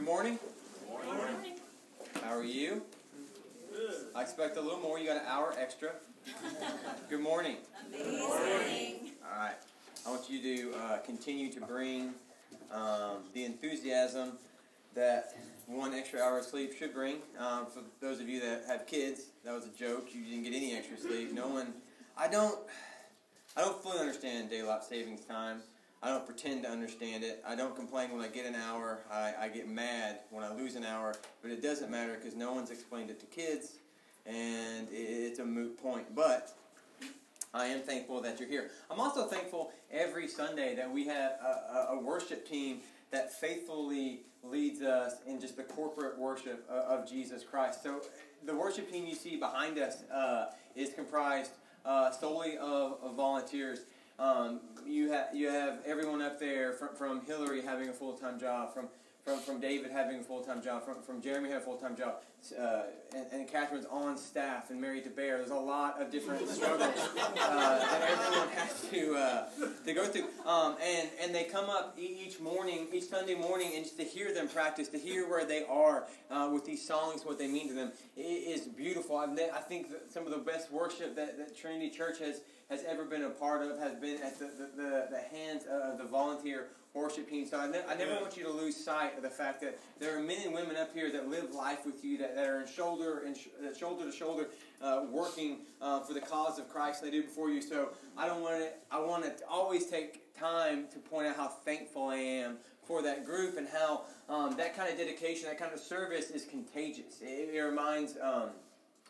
Good morning. Good Morning. How are you? I expect a little more. You got an hour extra. Good morning. Amazing. All right. I want you to uh, continue to bring um, the enthusiasm that one extra hour of sleep should bring. Um, for those of you that have kids, that was a joke. You didn't get any extra sleep. No one. I don't. I don't fully understand daylight savings time. I don't pretend to understand it. I don't complain when I get an hour. I, I get mad when I lose an hour. But it doesn't matter because no one's explained it to kids, and it, it's a moot point. But I am thankful that you're here. I'm also thankful every Sunday that we have a, a, worship team that faithfully leads us in just the corporate worship of, of Jesus Christ. So the worship team you see behind us uh, is comprised uh, solely of, of volunteers. Um, you have you have everyone up there from, from Hillary having a full time job, from, from from David having a full time job, from, from Jeremy having a full time job, uh, and, and Catherine's on staff and married to Bear. There's a lot of different struggles uh, that everyone has to uh, to go through. Um, and and they come up each morning, each Sunday morning, and just to hear them practice, to hear where they are uh, with these songs, what they mean to them, it is beautiful. I've ne- I think that some of the best worship that, that Trinity Church has has ever been a part of has been at the, the, the, the hands of the volunteer worship. So I, ne- I never want you to lose sight of the fact that there are men and women up here that live life with you, that, that are in shoulder and sh- shoulder to shoulder, uh, working uh, for the cause of Christ. They do before you. So I don't want to. I want to always take time to point out how thankful I am for that group and how um, that kind of dedication, that kind of service is contagious. It, it reminds um,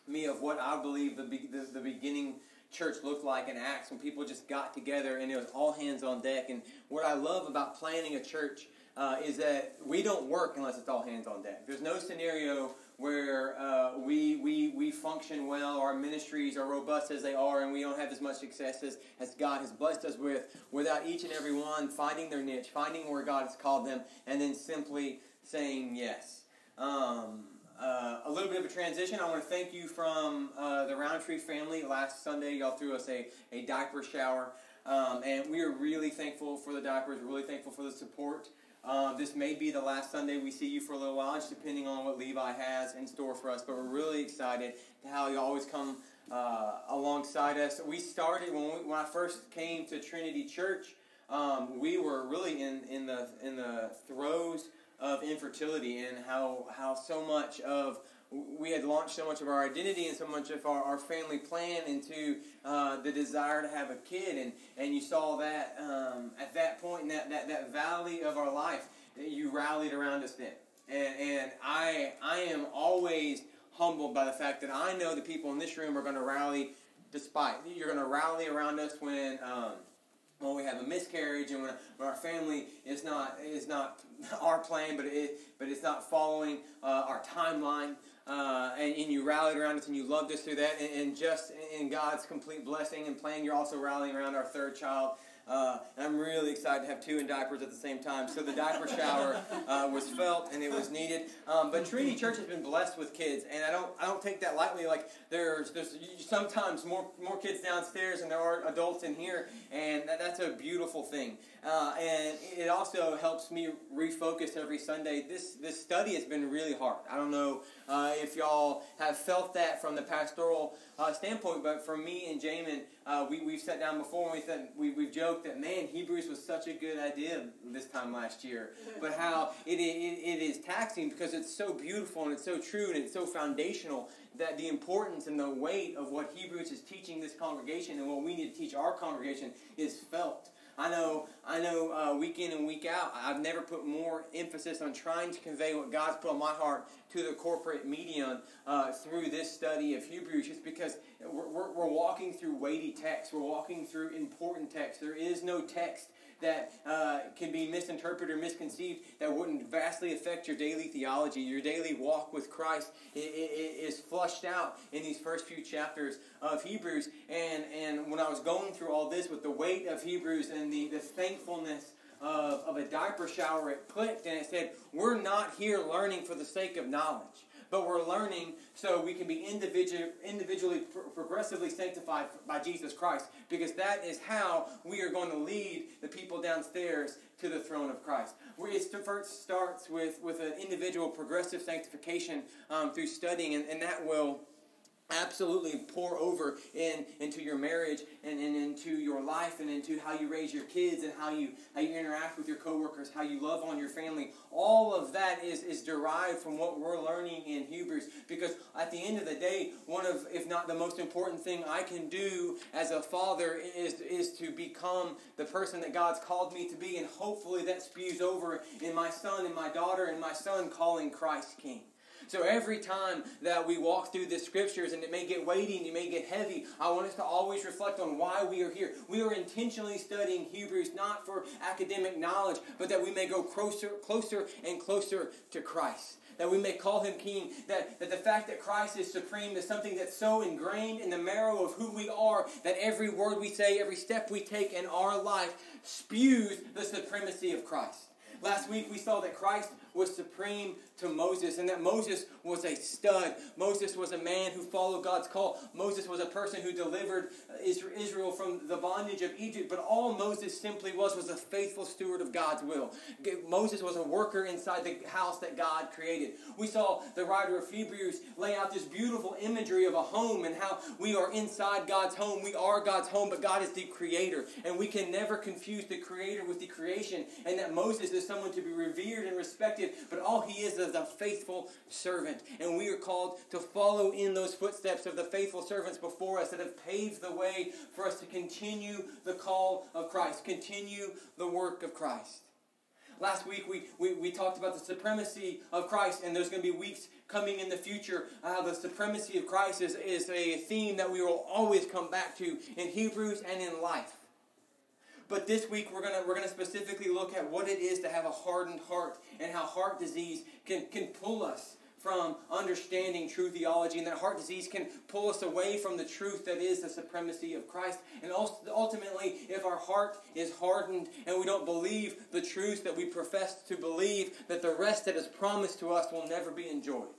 me of what I believe the, be- the, the beginning church looked like in Acts when people just got together and it was all hands on deck. And what I love about planning a church uh, is that we don't work unless it's all hands on deck. There's no scenario where uh, we, we, we function well, our ministries are robust as they are, and we don't have as much success as, as God has blessed us with without each and every one finding their niche, finding where God has called them, and then simply saying yes. Um, uh, a little bit of a transition. I want to thank you from uh, the Roundtree family. Last Sunday, y'all threw us a, a diaper shower, um, and we are really thankful for the diapers. We're really thankful for the support. Uh, this may be the last Sunday we see you for a little while, just depending on what Levi has in store for us. But we're really excited to how you always come uh, alongside us. We started when, we, when I first came to Trinity Church. Um, we were really in, in the in the throes of infertility and how how so much of we had launched so much of our identity and so much of our, our family plan into uh, the desire to have a kid. And, and you saw that um, at that point in that, that, that valley of our life that you rallied around us then. And, and I, I am always humbled by the fact that I know the people in this room are going to rally despite you're going to rally around us when um, when we have a miscarriage and when, when our family is not is not our plan, but it but it's not following uh, our timeline. Uh, and, and you rallied around us and you loved us through that. And, and just in God's complete blessing and plan, you're also rallying around our third child. Uh, I'm really excited to have two in diapers at the same time. So the diaper shower uh, was felt and it was needed. Um, but Trinity Church has been blessed with kids, and I don't I don't take that lightly. Like there's there's sometimes more more kids downstairs and there are adults in here, and that, that's a beautiful thing. Uh, and it also helps me refocus every Sunday. This this study has been really hard. I don't know uh, if y'all have felt that from the pastoral uh, standpoint, but for me and Jamin, uh, we we've sat down before and we said we we've joked that man Hebrews was such a good idea this time last year, but how it, it it is taxing because it's so beautiful and it's so true and it's so foundational that the importance and the weight of what Hebrews is teaching this congregation and what we need to teach our congregation is felt. I know, know, uh, week in and week out, I've never put more emphasis on trying to convey what God's put on my heart to the corporate medium uh, through this study of Hebrews, just because we're, we're, we're walking through weighty text, we're walking through important text. There is no text that uh, can be misinterpreted or misconceived that wouldn't vastly affect your daily theology, your daily walk with Christ is flushed out in these first few chapters of Hebrews. And, and when I was going through all this with the weight of Hebrews and the, the thankfulness of, of a diaper shower, it clicked and it said, We're not here learning for the sake of knowledge but we're learning so we can be individual, individually pro- progressively sanctified by Jesus Christ because that is how we are going to lead the people downstairs to the throne of Christ. It first starts with, with an individual progressive sanctification um, through studying, and, and that will absolutely pour over in into your marriage and, and into your life and into how you raise your kids and how you how you interact with your coworkers how you love on your family. All of that is is derived from what we're learning in hebrews. Because at the end of the day one of if not the most important thing i can do as a father is is to become the person that god's called me to be. And hopefully that spews over in my son and my daughter and my son calling christ king so every time that we walk through the scriptures and it may get weighty and it may get heavy, I want us to always reflect on why we are here. We are intentionally studying Hebrews not for academic knowledge, but that we may go closer, closer and closer to Christ that we may call him king, that, that the fact that Christ is supreme is something that's so ingrained in the marrow of who we are that every word we say, every step we take in our life spews the supremacy of Christ. Last week we saw that Christ was supreme to Moses and that Moses was a stud. Moses was a man who followed God's call. Moses was a person who delivered Israel from the bondage of Egypt. But all Moses simply was was a faithful steward of God's will. Moses was a worker inside the house that God created. We saw the writer of Hebrews lay out this beautiful imagery of a home and how we are inside God's home. We are God's home, but God is the creator. And we can never confuse the creator with the creation. And that Moses is someone to be revered and respected, but all he is is a faithful servant. And we are called to follow in those footsteps of the faithful servants before us that have paved the way for us to continue the call of Christ, continue the work of Christ. Last week we, we, we talked about the supremacy of Christ, and there's going to be weeks coming in the future. Uh, the supremacy of Christ is, is a theme that we will always come back to in Hebrews and in life. But this week we're gonna we're gonna specifically look at what it is to have a hardened heart and how heart disease can can pull us from understanding true theology, and that heart disease can pull us away from the truth that is the supremacy of Christ. And ultimately, if our heart is hardened and we don't believe the truth that we profess to believe, that the rest that is promised to us will never be enjoyed.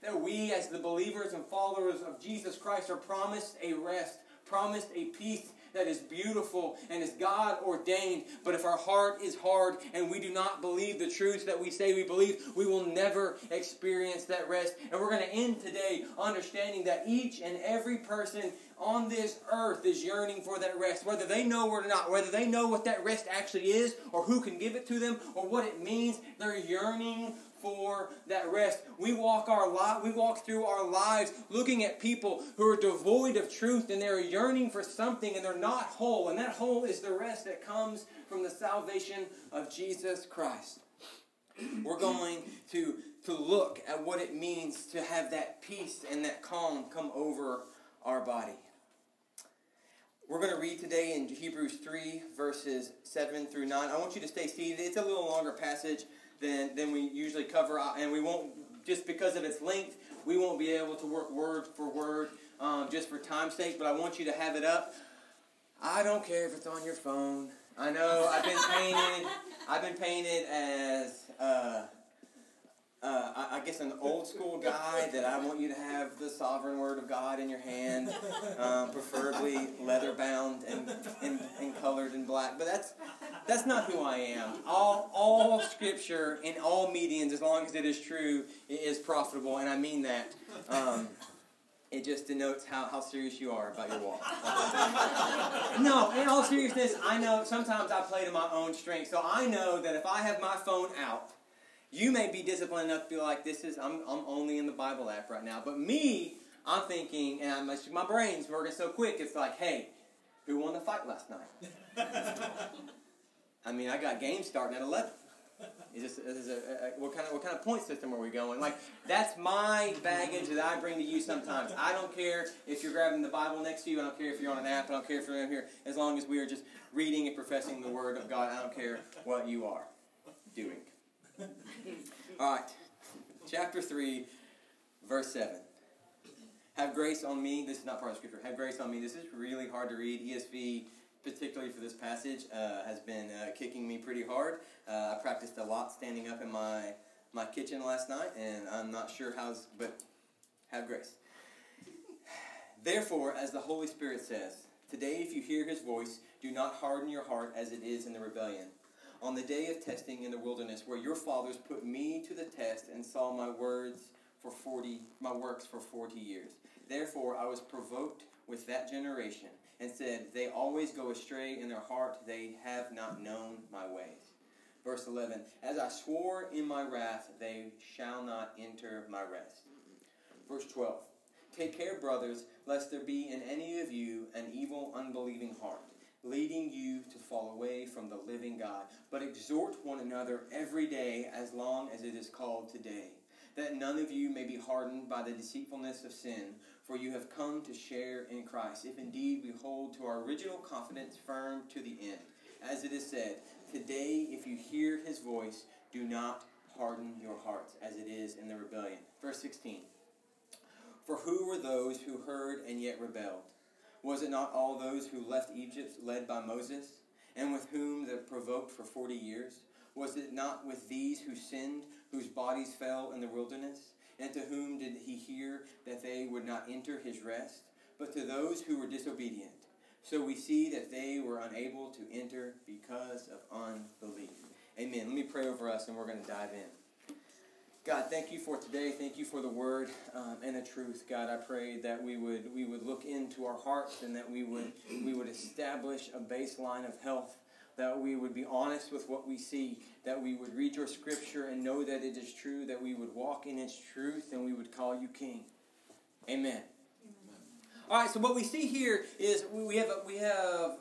That we, as the believers and followers of Jesus Christ, are promised a rest, promised a peace that is beautiful and is God ordained. But if our heart is hard and we do not believe the truths that we say we believe, we will never experience that rest. And we're going to end today understanding that each and every person on this earth is yearning for that rest, whether they know it or not, whether they know what that rest actually is, or who can give it to them, or what it means. They're yearning for that rest. We walk our li- we walk through our lives looking at people who are devoid of truth and they're yearning for something and they're not whole. And that whole is the rest that comes from the salvation of Jesus Christ. We're going to to look at what it means to have that peace and that calm come over our body. We're going to read today in Hebrews 3, verses 7 through 9. I want you to stay seated. It's a little longer passage than, than we usually cover, uh, and we won't, just because of its length, we won't be able to work word for word um, just for time's sake, but I want you to have it up. I don't care if it's on your phone. I know I've been painted. I've been painted as uh, uh, I, I, guess an old school guy that I want you to have the sovereign word of God in your hand, um, preferably leather bound and, and, and colored in black. But that's that's not who I am. All all scripture in all mediums, as long as it is true, is profitable, and I mean that. Um, it just denotes how, how serious you are about your walk. no, in all seriousness, I know sometimes I play to my own strength. So I know that if I have my phone out you may be disciplined enough to be like, this is, I'm, I'm only in the Bible app right now. But me, I'm thinking, and my, my brain's working so quick, it's like, hey, who won the fight last night? I mean, I got games starting at 11. Is this, is a, a, what kind of what kind of point system are we going? Like that's my baggage that I bring to you sometimes. I don't care if you're grabbing the Bible next to you. I don't care if you're on an app. I don't care if you're in here. As long as we are just reading and professing the Word of God, I don't care what you are doing. All right. Chapter 3, verse 7. Have grace on me. This is not part of scripture. Have grace on me. This is really hard to read. ESV particularly for this passage, uh, has been uh, kicking me pretty hard. Uh, I practiced a lot standing up in my my kitchen last night, and I'm not sure how's, but have grace. Therefore, as the Holy Spirit says, today if you hear His voice, do not harden your heart as it is in the rebellion. On the day of testing in the wilderness, where your fathers put me to the test and saw my words for forty, my works for forty years. Therefore, I was provoked with that generation and said, They always go astray in their heart, they have not known my ways. Verse 11 As I swore in my wrath, they shall not enter my rest. Verse 12 Take care, brothers, lest there be in any of you an evil, unbelieving heart, leading you to fall away from the living God. But exhort one another every day, as long as it is called today, that none of you may be hardened by the deceitfulness of sin for you have come to share in Christ, if indeed we hold to our original confidence firm to the end. As it is said, Today, if you hear his voice, do not harden your hearts, as it is in the rebellion. Verse 16 For who were those who heard and yet rebelled? Was it not all those who left Egypt led by Moses, and with whom they provoked for forty years? Was it not with these who sinned, whose bodies fell in the wilderness? And to whom did he hear that they would not enter his rest? But to those who were disobedient. So we see that they were unable to enter because of unbelief. Amen. Let me pray over us and we're going to dive in. God, thank you for today. Thank you for the word um, and the truth. God, I pray that we would we would look into our hearts and that we would we would establish a baseline of health that we would be honest with what we see, that we would read your scripture and know that it is true, that we would walk in its truth, and we would call you King. Amen. All right, so what we see here is we have a, we have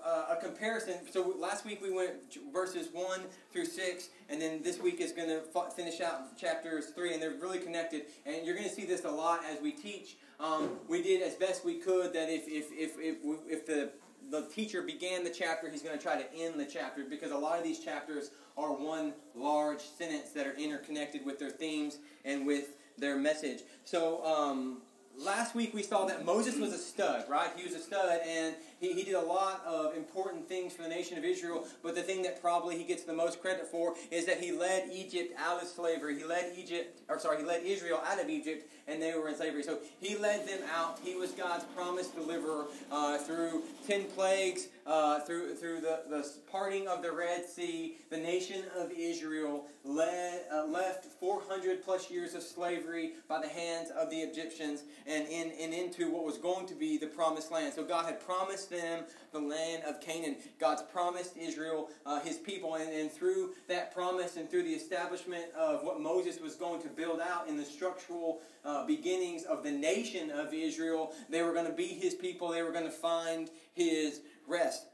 a, a comparison. So last week we went verses one through six, and then this week is going to finish out chapters three, and they're really connected. And you're going to see this a lot as we teach. Um, we did as best we could that if if if if, if the the teacher began the chapter, he's going to try to end the chapter because a lot of these chapters are one large sentence that are interconnected with their themes and with their message. So, um, last week we saw that Moses was a stud, right? He was a stud, and he, he did a lot of important things for the nation of Israel, but the thing that probably he gets the most credit for is that he led Egypt out of slavery. He led Egypt, or sorry, he led Israel out of Egypt, and they were in slavery. So he led them out. He was God's promised deliverer uh, through ten plagues, uh, through through the, the parting of the Red Sea. The nation of Israel led, uh, left 400 plus years of slavery by the hands of the Egyptians, and in and into what was going to be the promised land. So God had promised them the land of Canaan. God's promised Israel uh, his people, and, and through that promise and through the establishment of what Moses was going to build out in the structural uh, beginnings of the nation of Israel, they were going to be his people, they were going to find his rest.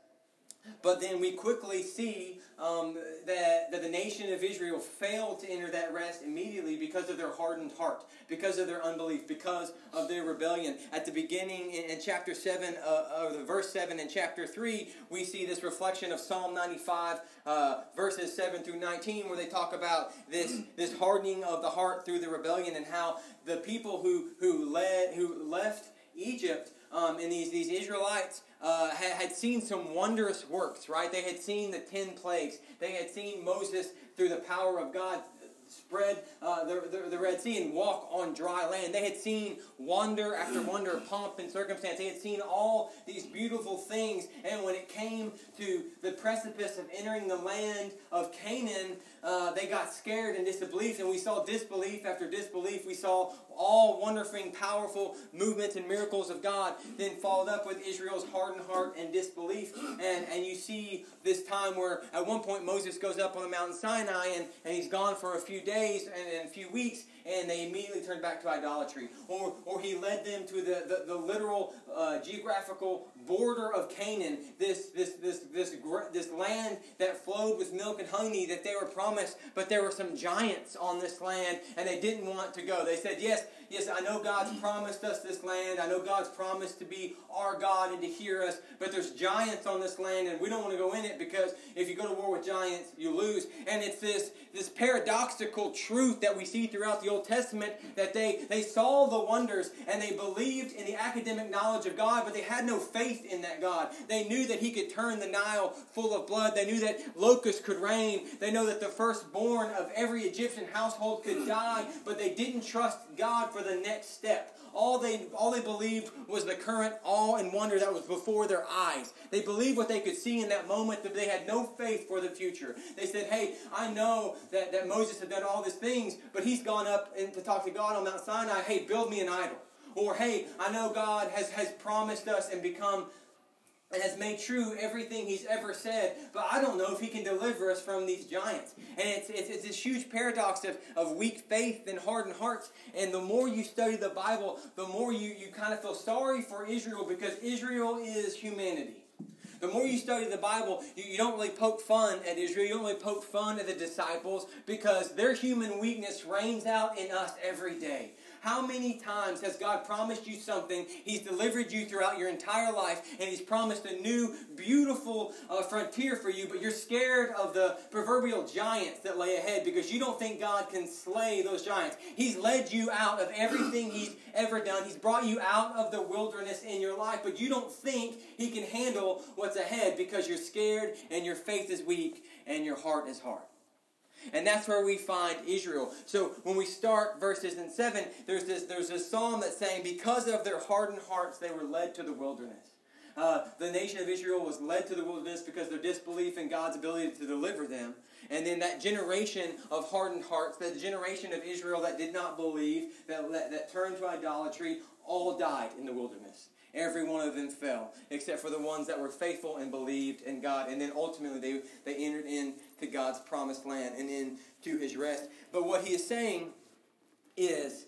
But then we quickly see um, that, that the nation of Israel failed to enter that rest immediately because of their hardened heart, because of their unbelief, because of their rebellion. At the beginning in, in chapter 7, uh, the verse 7 in chapter 3, we see this reflection of Psalm 95, uh, verses 7 through 19, where they talk about this, this hardening of the heart through the rebellion and how the people who, who, led, who left Egypt um, and these, these Israelites uh, had, had seen some wondrous works, right? They had seen the ten plagues. They had seen Moses, through the power of God, spread uh, the, the, the, Red Sea and walk on dry land. They had seen wonder after wonder, pomp and circumstance. They had seen all these beautiful things. And when it came to the precipice of entering the land of Canaan, uh, they got scared and disbelief. And we saw disbelief after disbelief. We saw all wonderful, powerful movements and miracles of God, then followed up with Israel's hardened heart and disbelief. And, and you see this time where at one point Moses goes up on the mountain Sinai and, and he's gone for a few days and, and a few weeks and they immediately turned back to idolatry. Or, or he led them to the, the, the literal uh, geographical border of Canaan, this, this, this, this, this land that flowed with milk and honey that they were promised, but there were some giants on this land and they didn't want to go. They said, Yes, yes, I know God's promised us this land. I know God's promised to be our God and to hear us, but there's giants on this land and we don't want to go in it because if you go to war with giants, you lose. And it's this, this paradoxical truth that we see throughout the Old Testament that they, they saw the wonders and they believed in the academic knowledge of God, but they had no faith in that God. They knew that He could turn the Nile full of blood. They knew that locusts could rain. They know that the firstborn of every Egyptian household could die, but they didn't trust God for the next step. All they, all they believed was the current awe and wonder that was before their eyes. They believed what they could see in that moment, but they had no faith for the future. They said, Hey, I know that, that Moses had done all these things, but he's gone up and to talk to God on Mount Sinai. Hey, build me an idol. Or, hey, I know God has, has promised us and become and has made true everything he's ever said, but I don't know if he can deliver us from these giants. And it's, it's, it's, this huge paradox of, of weak faith and hardened hearts. And the more you study the Bible, the more you, you kind of feel sorry for Israel because Israel is humanity. The more you study the Bible, you, you don't really poke fun at Israel. You don't really poke fun at the disciples because their human weakness reigns out in us every day. How many times has God promised you something? He's delivered you throughout your entire life, and He's promised a new, beautiful uh, frontier for you, but you're scared of the proverbial giants that lay ahead because you don't think God can slay those giants. He's led you out of everything He's ever done. He's brought you out of the wilderness in your life, but you don't think He can handle what's ahead because you're scared and your faith is weak and your heart is hard. And that's where we find Israel. So when we start verses in 7, there's this, there's this psalm that's saying, Because of their hardened hearts, they were led to the wilderness. Uh, the nation of Israel was led to the wilderness because their disbelief in God's ability to deliver them. And then that generation of hardened hearts, that generation of Israel that did not believe, that, that, that turned to idolatry, all died in the wilderness. Every one of them fell, except for the ones that were faithful and believed in God. And then ultimately they, they entered into God's promised land and into his rest. But what he is saying is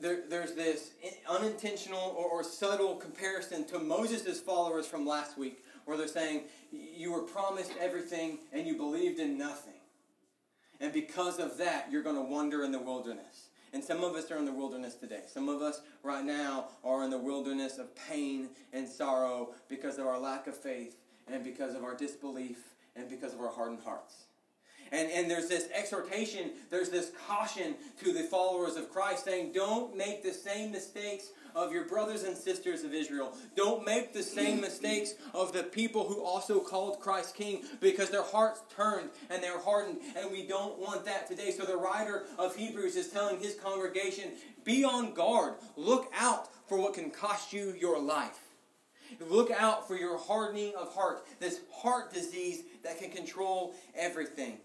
there, there's this unintentional or, or subtle comparison to Moses' followers from last week, where they're saying, You were promised everything and you believed in nothing. And because of that, you're going to wander in the wilderness. And some of us are in the wilderness today. Some of us right now are in the wilderness of pain and sorrow because of our lack of faith and because of our disbelief and because of our hardened hearts. And, and there's this exhortation, there's this caution to the followers of Christ saying, don't make the same mistakes of your brothers and sisters of Israel. Don't make the same mistakes of the people who also called Christ King because their hearts turned and they're hardened, and we don't want that today. So the writer of Hebrews is telling his congregation be on guard, look out for what can cost you your life. Look out for your hardening of heart, this heart disease that can control everything.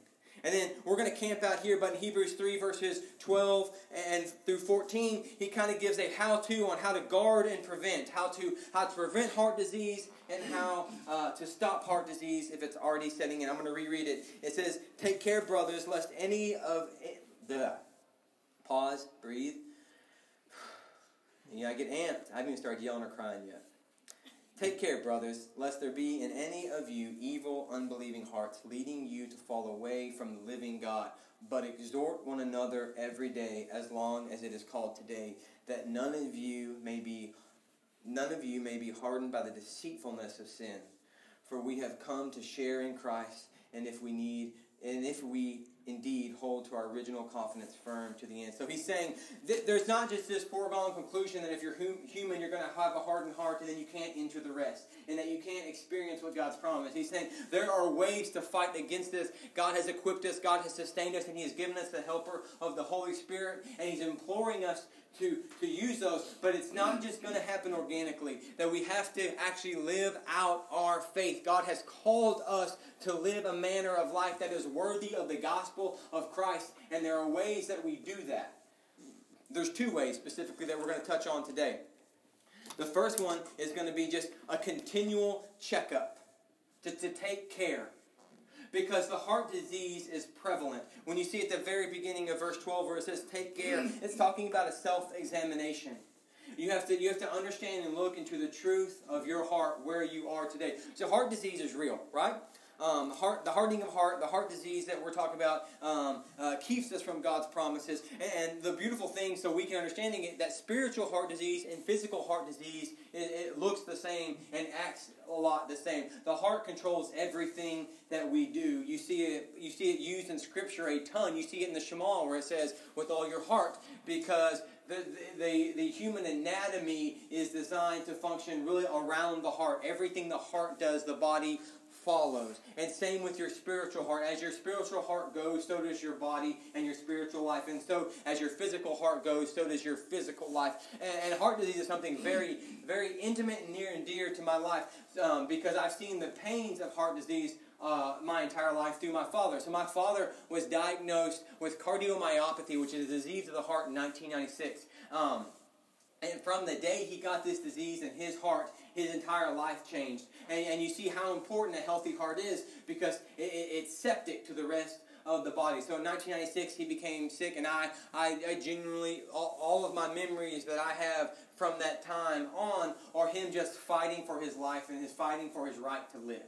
And then we're going to camp out here, but in Hebrews 3, verses 12 and through 14, he kind of gives a how to on how to guard and prevent, how to, how to prevent heart disease and how uh, to stop heart disease if it's already setting in. I'm going to reread it. It says, Take care, brothers, lest any of. the Pause, breathe. Yeah, I get amped. I haven't even started yelling or crying yet. Take care, brothers, lest there be in any of you evil, unbelieving hearts, leading you to fall away from the living God. But exhort one another every day, as long as it is called today, that none of you may be none of you may be hardened by the deceitfulness of sin. For we have come to share in Christ, and if we need and if we indeed hold to our original confidence firm to the end. So he's saying th- there's not just this foregone conclusion that if you're hum- human, you're going to have a hardened heart and then you can't enter the rest and that you can't experience what God's promised. He's saying there are ways to fight against this. God has equipped us, God has sustained us, and He has given us the helper of the Holy Spirit, and He's imploring us to, to use those, but it's not just going to happen organically. That we have to actually live out our faith. God has called us to live a manner of life that is worthy of the gospel of Christ, and there are ways that we do that. There's two ways specifically that we're going to touch on today. The first one is going to be just a continual checkup to, to take care because the heart disease is prevalent. When you see at the very beginning of verse 12 where it says take care, it's talking about a self-examination. You have to you have to understand and look into the truth of your heart where you are today. So heart disease is real, right? Um, heart, the hardening of heart, the heart disease that we're talking about, um, uh, keeps us from God's promises. And, the beautiful thing, so we can understanding it, that spiritual heart disease and physical heart disease, it, it looks the same and acts a lot the same. The heart controls everything that we do. You see it. You see it used in Scripture a ton. You see it in the Shema where it says, "With all your heart," because the, the, the human anatomy is designed to function really around the heart. Everything the heart does, the body follows. And same with your spiritual heart. As your spiritual heart goes, so does your body and your spiritual life. And so as your physical heart goes, so does your physical life. And, and heart disease is something very, very intimate and near and dear to my life um, because I've seen the pains of heart disease uh, my entire life through my father. So my father was diagnosed with cardiomyopathy, which is a disease of the heart, in 1996. Um, and from the day he got this disease in his heart, his entire life changed. And, and you see how important a healthy heart is because it, it, it's septic to the rest of the body. So in 1996, he became sick, and I, I, I genuinely, all, all of my memories that I have from that time on are him just fighting for his life and his fighting for his right to live.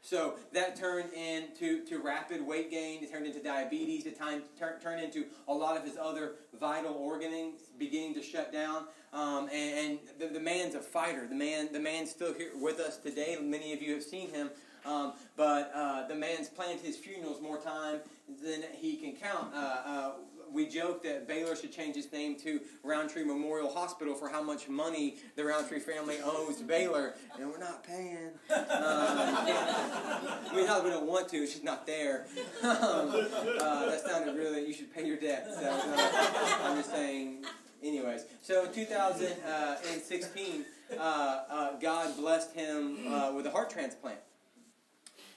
So that turned into to rapid weight gain. It turned into diabetes. It time, tur- turned into a lot of his other vital organs beginning to shut down. Um, and, and the, the, man's a fighter. The man, the man's still here with us today. Many of you have seen him. Um, but uh, the man's planned his funerals more time than he can count. Uh, uh, we joke that Baylor should change its name to Roundtree Memorial Hospital for how much money the Roundtree family owes Baylor, and we're not paying. Uh, we don't want to; just not there. um, uh, that sounded really. You should pay your debt. So, uh, I'm just saying. Anyways, so 2016, uh, uh, God blessed him with a heart transplant,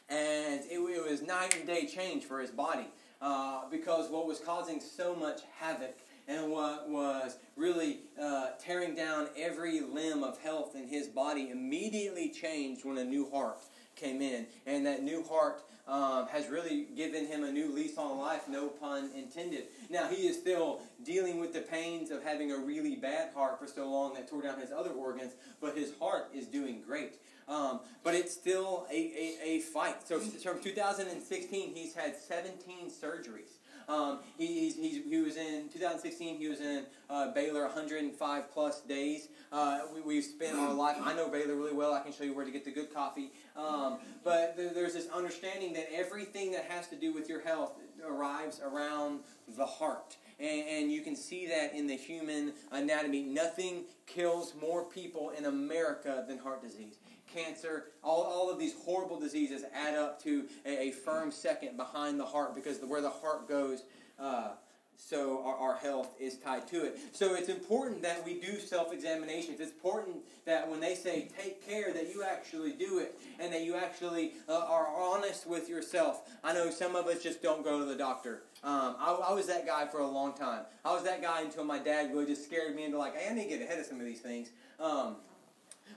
and it, it was night and day change for his body. Uh, because what was causing so much havoc and what was really uh, tearing down every limb of health in his body immediately changed when a new heart came in. And that new heart um, has really given him a new lease on life, no pun intended. Now, he is still dealing with the pains of having a really bad heart for so long that tore down his other organs, but his heart is doing great. Um, but it's still a, a, a fight. So from 2016, he's had 17 surgeries. Um, he, he's, he's, he was in 2016. He was in uh, Baylor 105 plus days. Uh, we, have spent our life. I know Baylor really well. I can show you where to get the good coffee. Um, but there, there's this understanding that everything that has to do with your health arrives around the heart. And, and, you can see that in the human anatomy. Nothing kills more people in America than heart disease cancer, all, all of these horrible diseases add up to a, a firm second behind the heart because the, where the heart goes, uh, so our, our, health is tied to it. So it's important that we do self examinations. It's important that when they say take care, that you actually do it and that you actually uh, are honest with yourself. I know some of us just don't go to the doctor. Um, I, I, was that guy for a long time. I was that guy until my dad really just scared me into like, hey, I need to get ahead of some of these things. Um,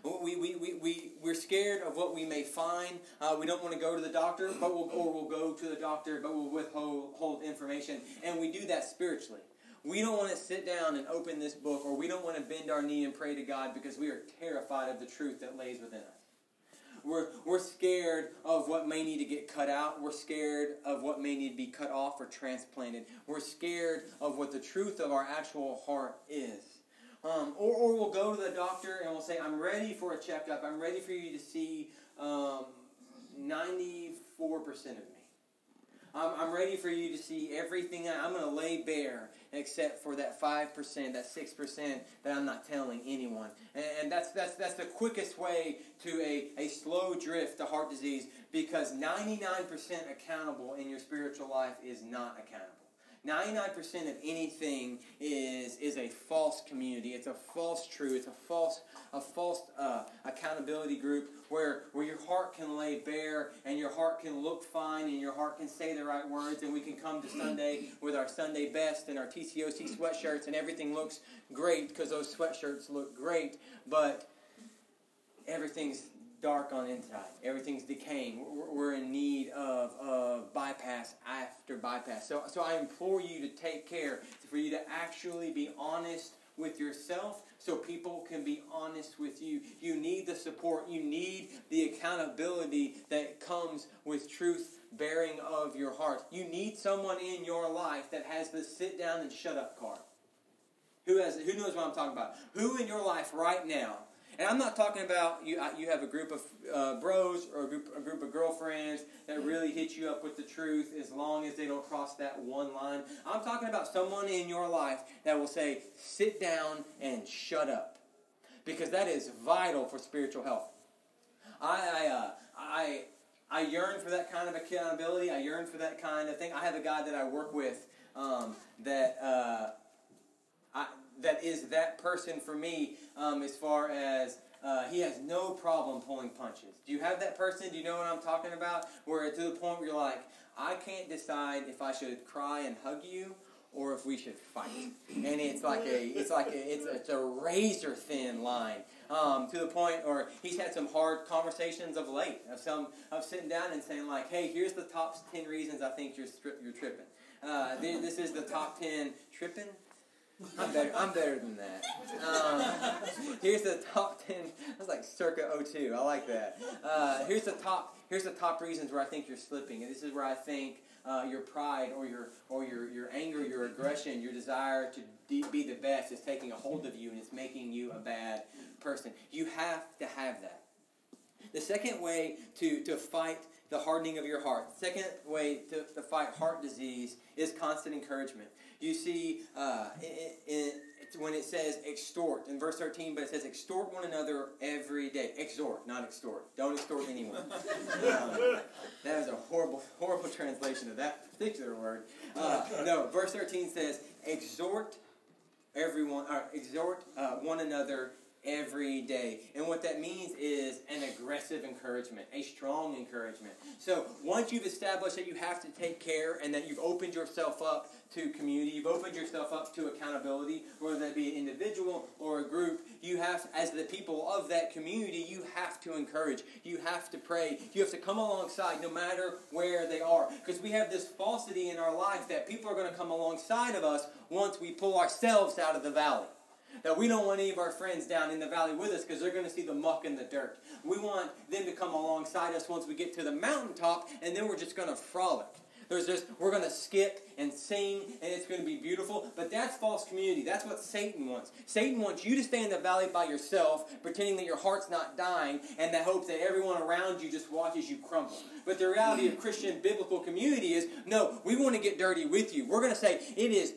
we, we, we, we, we're scared of what we may find. Uh, we don't want to go to the doctor, but we'll, or we'll go to the doctor, but we'll withhold hold information. And we do that spiritually. We don't want to sit down and open this book, or we don't want to bend our knee and pray to God because we are terrified of the truth that lays within us. We're, we're scared of what may need to get cut out. We're scared of what may need to be cut off or transplanted. We're scared of what the truth of our actual heart is. Um, or, or we'll go to the doctor and we'll say, I'm ready for a checkup. I'm ready for you to see um, 94% of me. I'm, I'm ready for you to see everything. I'm going to lay bare except for that 5%, that 6% that I'm not telling anyone. And, and that's, that's, that's the quickest way to a, a slow drift to heart disease because 99% accountable in your spiritual life is not accountable. 99% of anything is is a false community. It's a false truth. It's a false a false uh, accountability group where where your heart can lay bare and your heart can look fine and your heart can say the right words and we can come to Sunday with our Sunday best and our TCOC sweatshirts and everything looks great because those sweatshirts look great, but everything's dark on inside. Everything's decaying. We're in need of, of bypass after bypass. So, so I implore you to take care, for you to actually be honest with yourself so people can be honest with you. You need the support. You need the accountability that comes with truth bearing of your heart. You need someone in your life that has the sit down and shut up card. Who has who knows what I'm talking about? Who in your life right now and I'm not talking about you. You have a group of uh, bros or a group, a group of girlfriends that really hit you up with the truth, as long as they don't cross that one line. I'm talking about someone in your life that will say, "Sit down and shut up," because that is vital for spiritual health. I, I, uh, I, I yearn for that kind of accountability. I yearn for that kind of thing. I have a guy that I work with um, that. Uh, I, that is that person for me um, as far as uh, he has no problem pulling punches. Do you have that person? Do you know what I'm talking about? Where to the point where you're like, I can't decide if I should cry and hug you or if we should fight. And it's like a, it's like a, it's, it's a razor thin line. Um, to the point, or he's had some hard conversations of late of some of sitting down and saying like, "Hey, here's the top ten reasons I think you're stri- you're tripping. Uh, this is the top ten tripping. I'm better. I'm better than that. Um, here's the top ten. That's like circa 02. I like that. Uh, here's the top. Here's the top reasons where I think you're slipping, and this is where I think uh, your pride or your or your your anger, your aggression, your desire to de- be the best is taking a hold of you, and it's making you a bad person. You have to have that. The second way to to fight the hardening of your heart. The second way to, to fight heart disease is constant encouragement. You see, uh, when it says extort in verse 13, but it says extort one another every day. Exhort, not extort. Don't extort anyone. um, that is a horrible, horrible translation of that particular word. Uh, no, verse 13 says exhort everyone, or exhort uh, one another every day. And what that means is an aggressive encouragement, a strong encouragement. So once you've established that you have to take care and that you've opened yourself up to community, you've opened yourself up to accountability, whether that be an individual or a group, you have, as the people of that community, you have to encourage. You have to pray. You have to come alongside no matter where they are. Because we have this falsity in our life that people are going to come alongside of us once we pull ourselves out of the valley. That we don't want any of our friends down in the valley with us because they're going to see the muck and the dirt. We want them to come alongside us once we get to the mountaintop, and then we're just going to frolic. There's just we're going to skip and sing, and it's going to be beautiful. But that's false community. That's what Satan wants. Satan wants you to stay in the valley by yourself, pretending that your heart's not dying, and the hope that everyone around you just watches you crumble. But the reality of Christian biblical community is no, we want to get dirty with you. We're going to say it is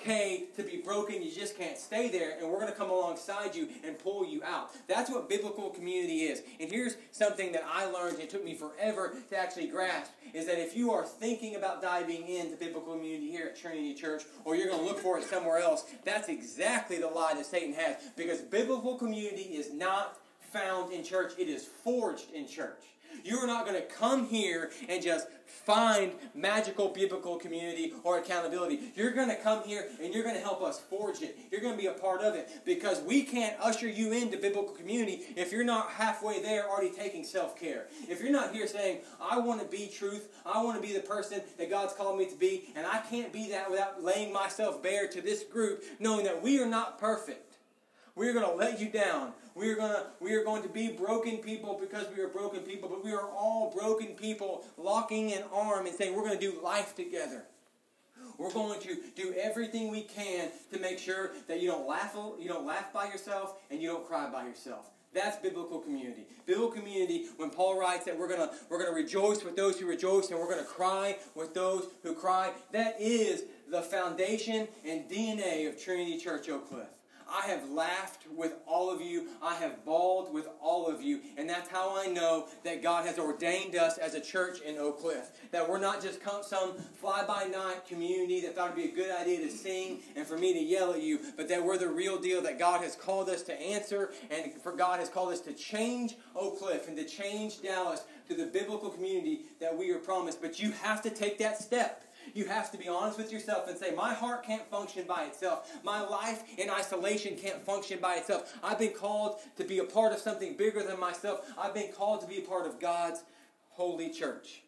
okay to be broken. You just can't stay there, and we're going to come alongside you and pull you out. That's what biblical community is. And here's something that I learned, it took me forever to actually grasp, is that if you are thinking about diving into biblical community here at Trinity Church, or you're going to look for it somewhere else, that's exactly the lie that Satan has. Because biblical community is not found in church, it is forged in church. You are not going to come here and just find magical biblical community or accountability. You're going to come here and you're going to help us forge it. You're going to be a part of it because we can't usher you into biblical community if you're not halfway there already taking self care. If you're not here saying, I want to be truth, I want to be the person that God's called me to be, and I can't be that without laying myself bare to this group, knowing that we are not perfect. We are going to let you down. We are going to we are going to be broken people because we are broken people, but we are all broken people locking an arm and saying we're going to do life together. We're going to do everything we can to make sure that you don't laugh you don't laugh by yourself and you don't cry by yourself. That's biblical community. Biblical community, when Paul writes that we're gonna we're gonna rejoice with those who rejoice and we're gonna cry with those who cry, that is the foundation and DNA of Trinity Church Oak Cliff. I have laughed with all of you. I have bawled with all of you. And that's how I know that God has ordained us as a church in Oak Cliff. That we're not just some fly by night community that thought it'd be a good idea to sing and for me to yell at you, but that we're the real deal, that God has called us to answer and for God has called us to change Oak Cliff and to change Dallas to the biblical community that we are promised. But you have to take that step. You have to be honest with yourself and say, My heart can't function by itself. My life in isolation can't function by itself. I've been called to be a part of something bigger than myself. I've been called to be a part of God's holy church.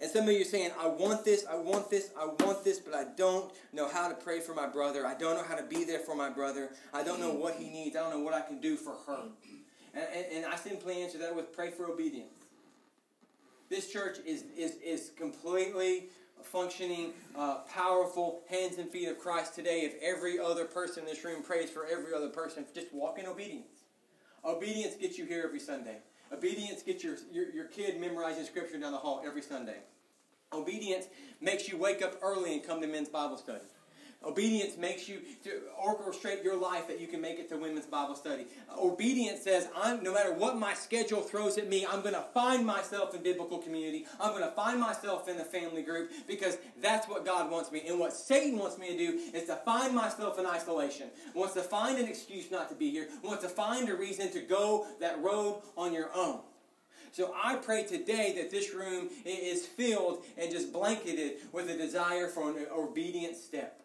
And some of you are saying, I want this, I want this, I want this, but I don't know how to pray for my brother. I don't know how to be there for my brother. I don't know what he needs. I don't know what I can do for her. And, and, and I simply answer that with pray for obedience. This church is, is, is completely functioning, uh, powerful hands and feet of Christ today if every other person in this room prays for every other person. Just walk in obedience. Obedience gets you here every Sunday. Obedience gets your, your, your kid memorizing scripture down the hall every Sunday. Obedience makes you wake up early and come to men's Bible study. Obedience makes you orchestrate your life that you can make it to women's Bible study. Obedience says, I'm, no matter what my schedule throws at me, I'm going to find myself in biblical community. I'm going to find myself in the family group because that's what God wants me. And what Satan wants me to do is to find myself in isolation. Wants to find an excuse not to be here. Wants to find a reason to go that road on your own. So I pray today that this room is filled and just blanketed with a desire for an obedient step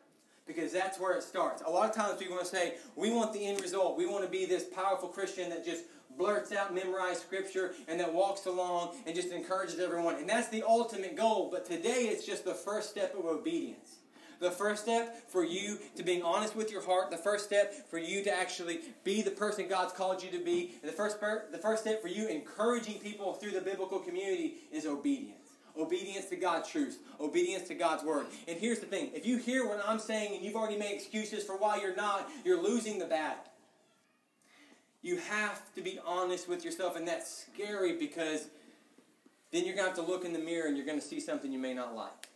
because that's where it starts. A lot of times people want to say, we want the end result. We want to be this powerful Christian that just blurts out memorized scripture and that walks along and just encourages everyone. And that's the ultimate goal. But today it's just the first step of obedience. The first step for you to being honest with your heart. The first step for you to actually be the person God's called you to be. And the first, the first step for you encouraging people through the biblical community is obedience obedience to God's truth, obedience to God's word. And here's the thing if you hear what I'm saying and you've already made excuses for why you're not, you're losing the battle. You have to be honest with yourself, and that's scary because then you're going to have to look in the mirror and you're going to see something you may not like.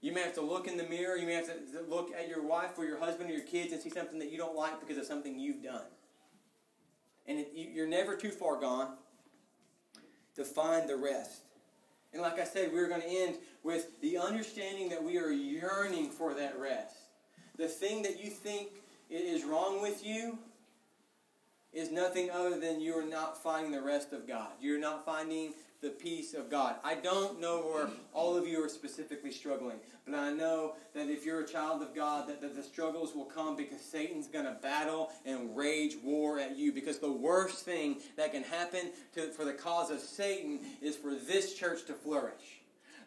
You may have to look in the mirror, you may have to look at your wife or your husband or your kids and see something that you don't like because of something you've done. And it, you're never too far gone to find the rest. And like I said, we're going to end with the understanding that we are yearning for that rest. The thing that you think is wrong with you is nothing other than you are not finding the rest of God. You're not finding the peace of God. I don't know where all of you are specifically struggling, but I know that if you're a child of God, that, that the struggles will come because Satan's going to battle and rage war at you. Because the worst thing that can happen to, for the cause of Satan is for this church to flourish.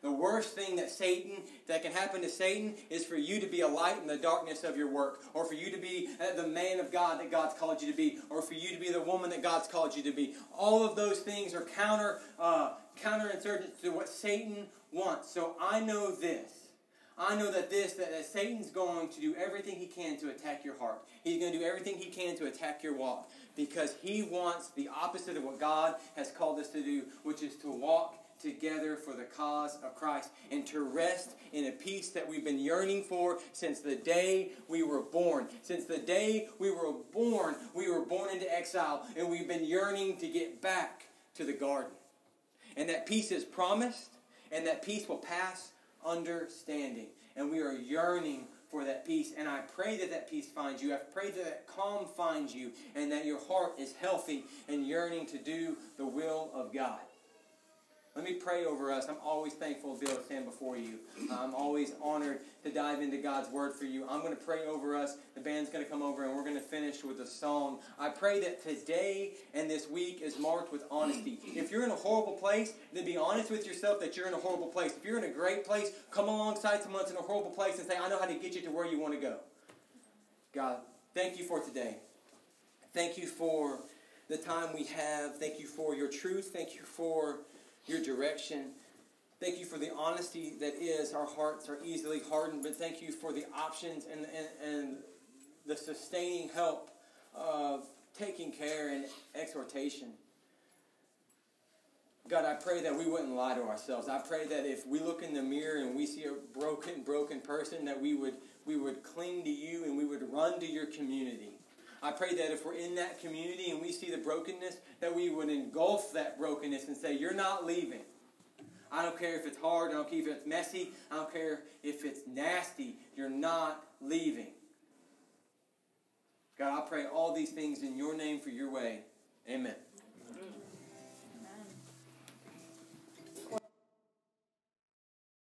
The worst thing that Satan, that can happen to Satan, is for you to be a light in the darkness of your work, or for you to be uh, the man of God that God's called you to be, or for you to be the woman that God's called you to be. All of those things are counter, uh, counterinsurgent to what Satan wants. So I know this. I know that this, that, that Satan's going to do everything he can to attack your heart. He's going to do everything he can to attack your walk because he wants the opposite of what God has called us to do, which is to walk together for the cause of Christ and to rest in a peace that we've been yearning for since the day we were born. Since the day we were born, we were born into exile and we've been yearning to get back to the garden. And that peace is promised and that peace will pass understanding. And we are yearning for that peace. And I pray that that peace finds you. I pray that that calm finds you and that your heart is healthy and yearning to do the will of God. Let me pray over us. I'm always thankful to be able to stand before you. I'm always honored to dive into God's word for you. I'm going to pray over us. The band's going to come over and we're going to finish with a song. I pray that today and this week is marked with honesty. If you're in a horrible place, then be honest with yourself that you're in a horrible place. If you're in a great place, come alongside someone that's in a horrible place and say, I know how to get you to where you want to go. God, thank you for today. Thank you for the time we have. Thank you for your truth. Thank you for your direction. Thank you for the honesty that is. Our hearts are easily hardened, but thank you for the options and, and, and the sustaining help of taking care and exhortation. God, I pray that we wouldn't lie to ourselves. I pray that if we look in the mirror and we see a broken, broken person, that we would we would cling to you and we would run to your community. I pray that if we're in that community and we see the brokenness, that we would engulf that brokenness and say, You're not leaving. I don't care if it's hard, I don't care if it's messy, I don't care if it's nasty, you're not leaving. God, I pray all these things in your name for your way. Amen. Amen.